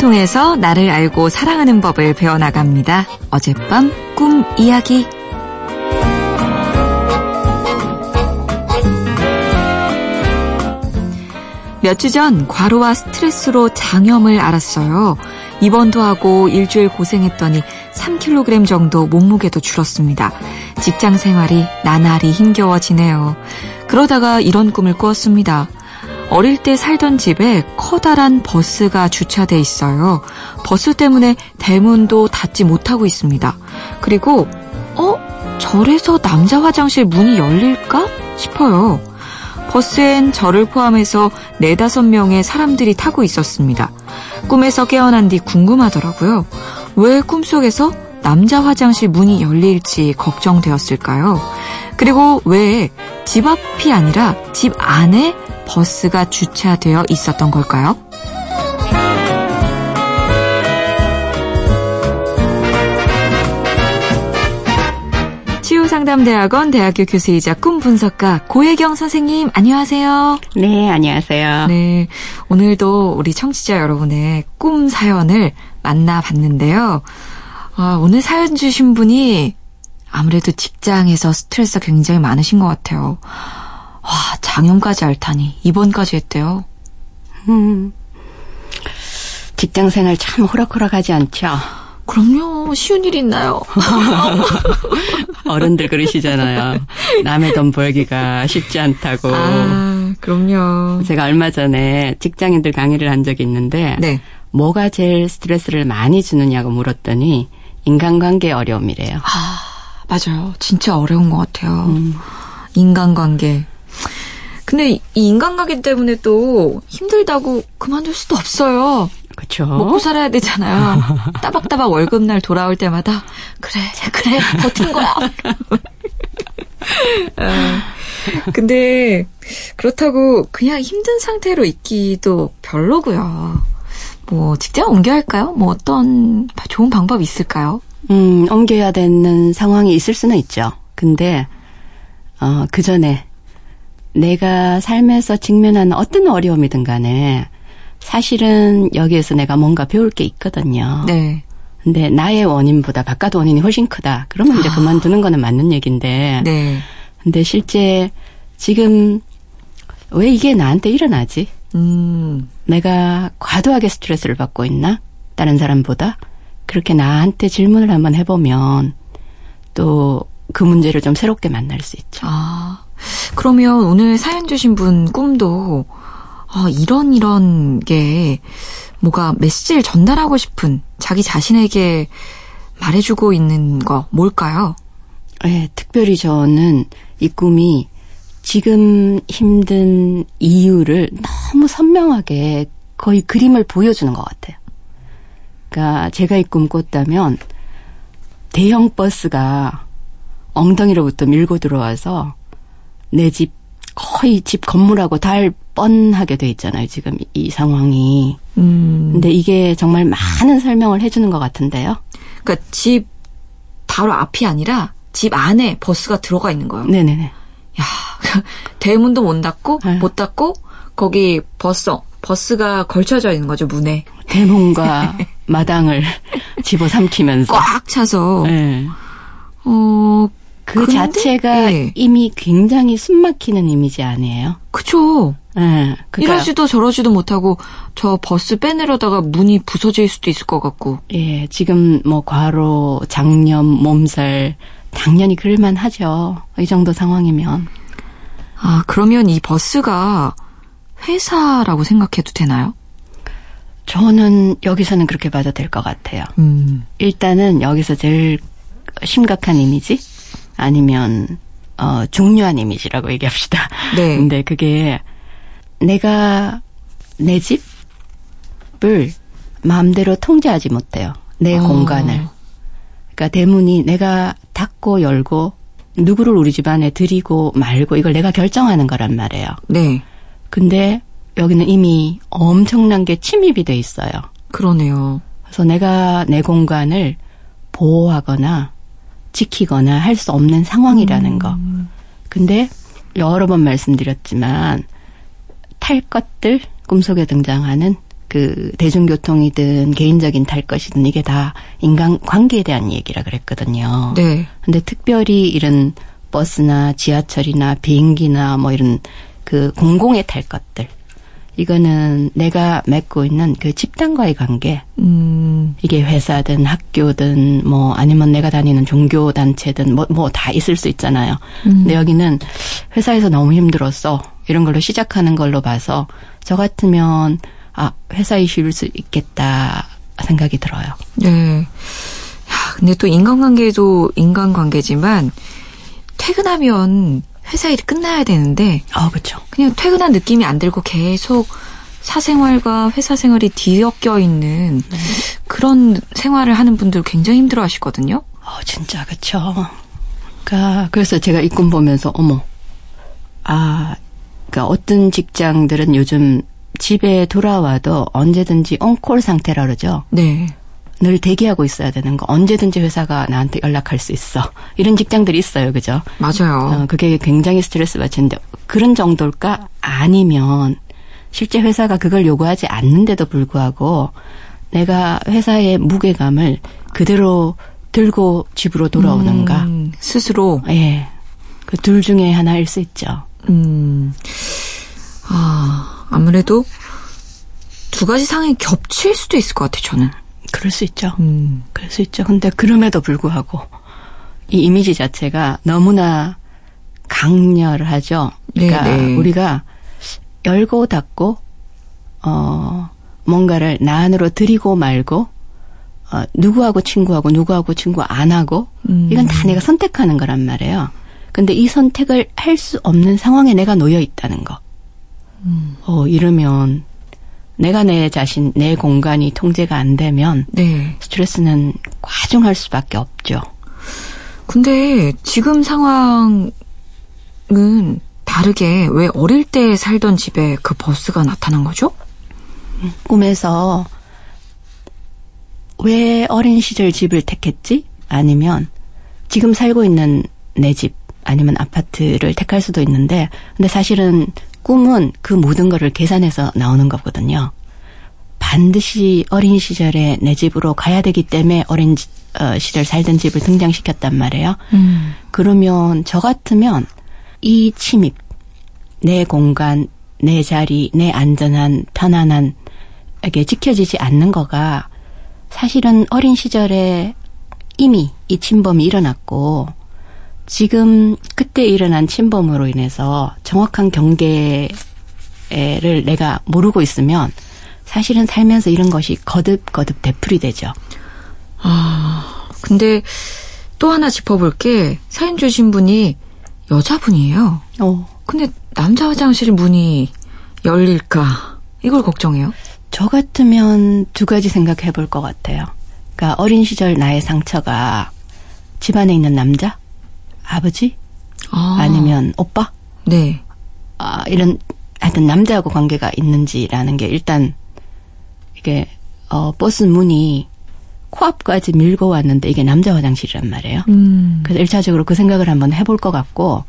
통해서 나를 알고 사랑하는 법을 배워나갑니다. 어젯밤 꿈 이야기. 몇 주 전 과로와 스트레스로 장염을 앓았어요. 입원도 하고 일주일 고생했더니 3kg 정도 몸무게도 줄었습니다. 직장 생활이 나날이 힘겨워지네요. 그러다가 이런 꿈을 꾸었습니다. 어릴 때 살던 집에 커다란 버스가 주차돼 있어요. 버스 때문에 대문도 닫지 못하고 있습니다. 그리고 어? 절에서 남자 화장실 문이 열릴까? 싶어요. 버스엔 저를 포함해서 네다섯 명의 사람들이 타고 있었습니다. 꿈에서 깨어난 뒤 궁금하더라고요. 왜 꿈속에서 남자 화장실 문이 열릴지 걱정되었을까요? 그리고 왜 집 앞이 아니라 집 안에 버스가 주차되어 있었던 걸까요? 치유상담대학원 대학교 교수이자 꿈 분석가 고혜경 선생님 안녕하세요. 네, 안녕하세요. 네, 오늘도 우리 청취자 여러분의 꿈 사연을 만나봤는데요. 아, 오늘 사연 주신 분이 아무래도 직장에서 스트레스가 굉장히 많으신 것 같아요. 와, 장염까지 앓다니 입원까지 했대요. 음, 직장 생활 참 호락호락하지 않죠? 그럼요. 쉬운 일 있나요? 어른들 그러시잖아요. 남의 돈 벌기가 쉽지 않다고. 아, 그럼요. 제가 얼마 전에 직장인들 강의를 한 적이 있는데 네. 뭐가 제일 스트레스를 많이 주느냐고 물었더니 인간관계 어려움이래요. 아, 맞아요. 진짜 어려운 것 같아요. 인간관계. 근데 이 인간관계 때문에 또 힘들다고 그만둘 수도 없어요. 그렇죠? 먹고 살아야 되잖아요. 따박따박 월급날 돌아올 때마다 그래 그래 버틴 거야. 아, 근데 그렇다고 그냥 힘든 상태로 있기도 별로고요. 뭐 직장 옮겨야 할까요? 뭐 어떤 좋은 방법이 있을까요? 음, 옮겨야 되는 상황이 있을 수는 있죠. 근데 어, 그 전에 내가 삶에서 직면하는 어떤 어려움이든 간에 사실은 여기에서 내가 뭔가 배울 게 있거든요. 네. 근데 나의 원인보다 바깥 원인이 훨씬 크다. 그러면 이제 그만두는 거는 맞는 얘기인데. 네. 근데 실제 지금 왜 이게 나한테 일어나지? 음. 내가 과도하게 스트레스를 받고 있나? 다른 사람보다? 그렇게 나한테 질문을 한번 해보면 또 그 문제를 좀 새롭게 만날 수 있죠. 아, 그러면 오늘 사연 주신 분 꿈도 아, 이런 이런 게 뭐가 메시지를 전달하고 싶은 자기 자신에게 말해주고 있는 거 뭘까요? 네, 특별히 저는 이 꿈이 지금 힘든 이유를 너무 선명하게 거의 그림을 보여주는 것 같아요. 그러니까 제가 이 꿈 꿨다면 대형 버스가 엉덩이로부터 밀고 들어와서 내 집 거의 집 건물하고 달 뻔하게 돼 있잖아요. 지금 이 상황이. 음. 근데 이게 정말 많은 설명을 해주는 것 같은데요. 그러니까 집 바로 앞이 아니라 집 안에 버스가 들어가 있는 거예요. 네네네. 야, 대문도 못 닫고 네. 못 닫고 거기 버스 버스가 걸쳐져 있는 거죠 문에 대문과 마당을 집어삼키면서. 꽉 차서 네. 어 그 근데? 자체가 네. 이미 굉장히 숨막히는 이미지 아니에요? 그쵸. 네. 그러니까, 이러지도 저러지도 못하고 저 버스 빼내려다가 문이 부서질 수도 있을 것 같고. 예, 지금 뭐 과로, 장염, 몸살 당연히 그럴만 하죠. 이 정도 상황이면. 아 그러면 이 버스가 회사라고 생각해도 되나요? 저는 여기서는 그렇게 봐도 될 것 같아요. 음. 일단은 여기서 제일 심각한 이미지 아니면 어 중요한 이미지라고 얘기합시다. 네. 근데 그게 내가 내 집을 마음대로 통제하지 못해요. 내 어. 공간을. 그러니까 대문이 내가 닫고 열고 누구를 우리 집 안에 들이고 말고 이걸 내가 결정하는 거란 말이에요. 네. 근데 여기는 이미 엄청난 게 침입이 돼 있어요. 그러네요. 그래서 내가 내 공간을 보호하거나 지키거나 할 수 없는 상황이라는 거. 근데 여러 번 말씀드렸지만 탈 것들 꿈속에 등장하는 그 대중교통이든 개인적인 탈 것이든 이게 다 인간 관계에 대한 얘기라 그랬거든요. 네. 근데 특별히 이런 버스나 지하철이나 비행기나 뭐 이런 그 공공에 탈 것들 이거는 내가 맺고 있는 그 집단과의 관계 음, 이게 회사든 학교든 뭐 아니면 내가 다니는 종교 단체든 뭐 뭐 다 있을 수 있잖아요. 근데 여기는 회사에서 너무 힘들었어 이런 걸로 시작하는 걸로 봐서 저 같으면 아 회사에 쉴수 있겠다 생각이 들어요. 네. 야, 근데 또 인간관계도 인간관계지만 퇴근하면 회사 일이 끝나야 되는데 아 그렇죠. 그냥 퇴근한 느낌이 안 들고 계속 사생활과 회사 생활이 뒤섞여 있는 그런 생활을 하는 분들 굉장히 힘들어 하시거든요. 어, 진짜, 그쵸. 그니까, 그래서 제가 이꿈 보면서, 어머, 아, 그니까 어떤 직장들은 요즘 집에 돌아와도 언제든지 온콜 상태라 그러죠. 네. 늘 대기하고 있어야 되는 거. 언제든지 회사가 나한테 연락할 수 있어. 이런 직장들이 있어요. 그죠? 맞아요. 어, 그게 굉장히 스트레스 받치는데, 그런 정도일까? 아니면, 실제 회사가 그걸 요구하지 않는데도 불구하고, 내가 회사의 무게감을 그대로 들고 집으로 돌아오는가. 음, 스스로. 예. 그 둘 중에 하나일 수 있죠. 음. 아, 아무래도 두 가지 상황이 겹칠 수도 있을 것 같아요, 저는. 그럴 수 있죠. 음. 그럴 수 있죠. 근데 그럼에도 불구하고, 이 이미지 자체가 너무나 강렬하죠. 그러니까 네, 네. 우리가 열고 닫고, 어, 뭔가를 나 안으로 들이고 말고, 어, 누구하고 친구하고 누구하고 친구 안 하고, 음. 이건 다 내가 선택하는 거란 말이에요. 근데 이 선택을 할 수 없는 상황에 내가 놓여 있다는 거. 어, 이러면 내가 내 자신, 내 공간이 통제가 안 되면 네. 스트레스는 과중할 수밖에 없죠. 근데 지금 상황은 다르게 왜 어릴 때 살던 집에 그 버스가 나타난 거죠? 꿈에서 왜 어린 시절 집을 택했지? 아니면 지금 살고 있는 내 집, 아니면 아파트를 택할 수도 있는데, 근데 사실은 꿈은 그 모든 거를 계산해서 나오는 거거든요. 반드시 어린 시절에 내 집으로 가야 되기 때문에 어린 지- 어, 시절 살던 집을 등장시켰단 말이에요. 음. 그러면 저 같으면 이 침입, 내 공간, 내 자리, 내 안전한, 편안한, 이게 지켜지지 않는 거가 사실은 어린 시절에 이미 이 침범이 일어났고 지금 그때 일어난 침범으로 인해서 정확한 경계를 내가 모르고 있으면 사실은 살면서 이런 것이 거듭 거듭 되풀이 되죠. 아, 근데 또 하나 짚어볼 게 사연 주신 분이 여자분이에요. 어. 근데 남자 화장실 문이 열릴까? 이걸 걱정해요. 저 같으면 두 가지 생각해 볼 것 같아요. 그러니까 어린 시절 나의 상처가 집안에 있는 남자, 아버지, 아, 아니면 오빠, 네. 아, 이런 하여튼 남자하고 관계가 있는지라는 게 일단 이게 어 버스 문이 코앞까지 밀고 왔는데 이게 남자 화장실이란 말이에요. 음. 그래서 일차적으로 그 생각을 한번 해볼 것 같고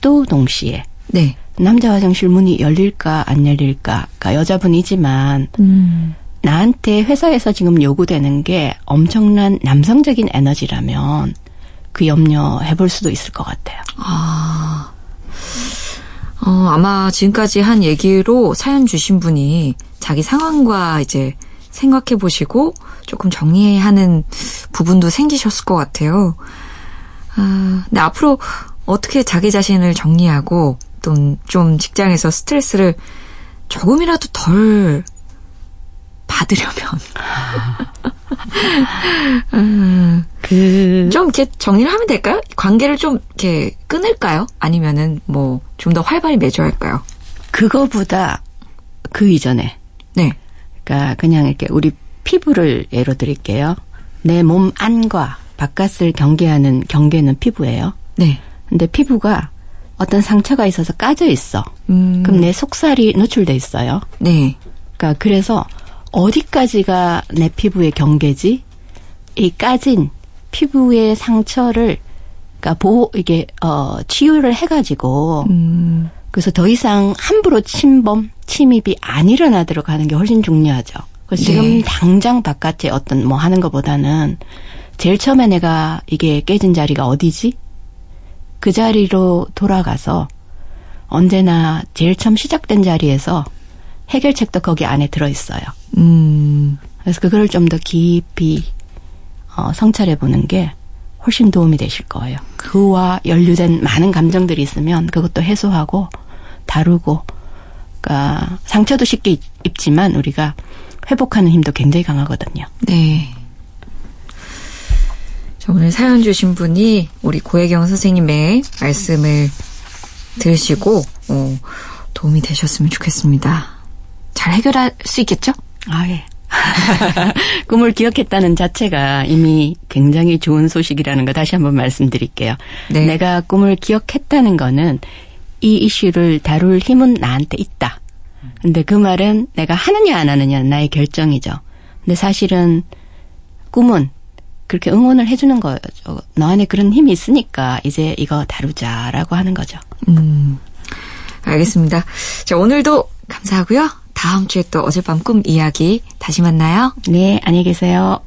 또 동시에 네. 남자 화장실 문이 열릴까 안 열릴까, 그러니까 여자분이지만 음. 나한테 회사에서 지금 요구되는 게 엄청난 남성적인 에너지라면 그 염려 해볼 수도 있을 것 같아요. 아. 어, 아마 지금까지 한 얘기로 사연 주신 분이 자기 상황과 이제 생각해 보시고 조금 정리해야 하는 부분도 생기셨을 것 같아요. 아, 근데 앞으로 어떻게 자기 자신을 정리하고 또좀 직장에서 스트레스를 조금이라도 덜 받으려면 음, 그 좀 이렇게 정리를 하면 될까요? 관계를 좀 이렇게 끊을까요? 아니면은 뭐 좀 더 활발히 맺어야 할까요? 그거보다 그 이전에 네. 그러니까 그냥 이렇게 우리 피부를 예로 드릴게요. 내 몸 안과 바깥을 경계하는 경계는 피부예요. 네. 근데 피부가 어떤 상처가 있어서 까져 있어. 음, 그럼 내 속살이 노출돼 있어요. 네. 그러니까 그래서 어디까지가 내 피부의 경계지? 이 까진 피부의 상처를 그러니까 보호 이게 어 치유를 해가지고 음, 그래서 더 이상 함부로 침범 침입이 안 일어나도록 하는 게 훨씬 중요하죠. 그래서 지금 네. 당장 바깥에 어떤 뭐 하는 것보다는 제일 처음에 내가 이게 깨진 자리가 어디지? 그 자리로 돌아가서 언제나 제일 처음 시작된 자리에서 해결책도 거기 안에 들어 있어요. 음, 그래서 그걸 좀더 깊이 어, 성찰해 보는 게 훨씬 도움이 되실 거예요. 그와 연루된 많은 감정들이 있으면 그것도 해소하고 다루고, 그러니까 상처도 쉽게 입- 입지만 우리가 회복하는 힘도 굉장히 강하거든요. 네. 자, 오늘 사연 주신 분이 우리 고혜경 선생님의 말씀을 들으시고, 어, 도움이 되셨으면 좋겠습니다. 잘 해결할 수 있겠죠? 아, 예. 꿈을 기억했다는 자체가 이미 굉장히 좋은 소식이라는 거 다시 한번 말씀드릴게요. 네. 내가 꿈을 기억했다는 거는 이 이슈를 다룰 힘은 나한테 있다. 근데 그 말은 내가 하느냐 안 하느냐는 나의 결정이죠. 근데 사실은 꿈은 그렇게 응원을 해주는 거죠. 너 안에 그런 힘이 있으니까 이제 이거 다루자라고 하는 거죠. 음, 알겠습니다. 자, 오늘도 감사하고요. 다음 주에 또 어젯밤 꿈 이야기 다시 만나요. 네, 안녕히 계세요.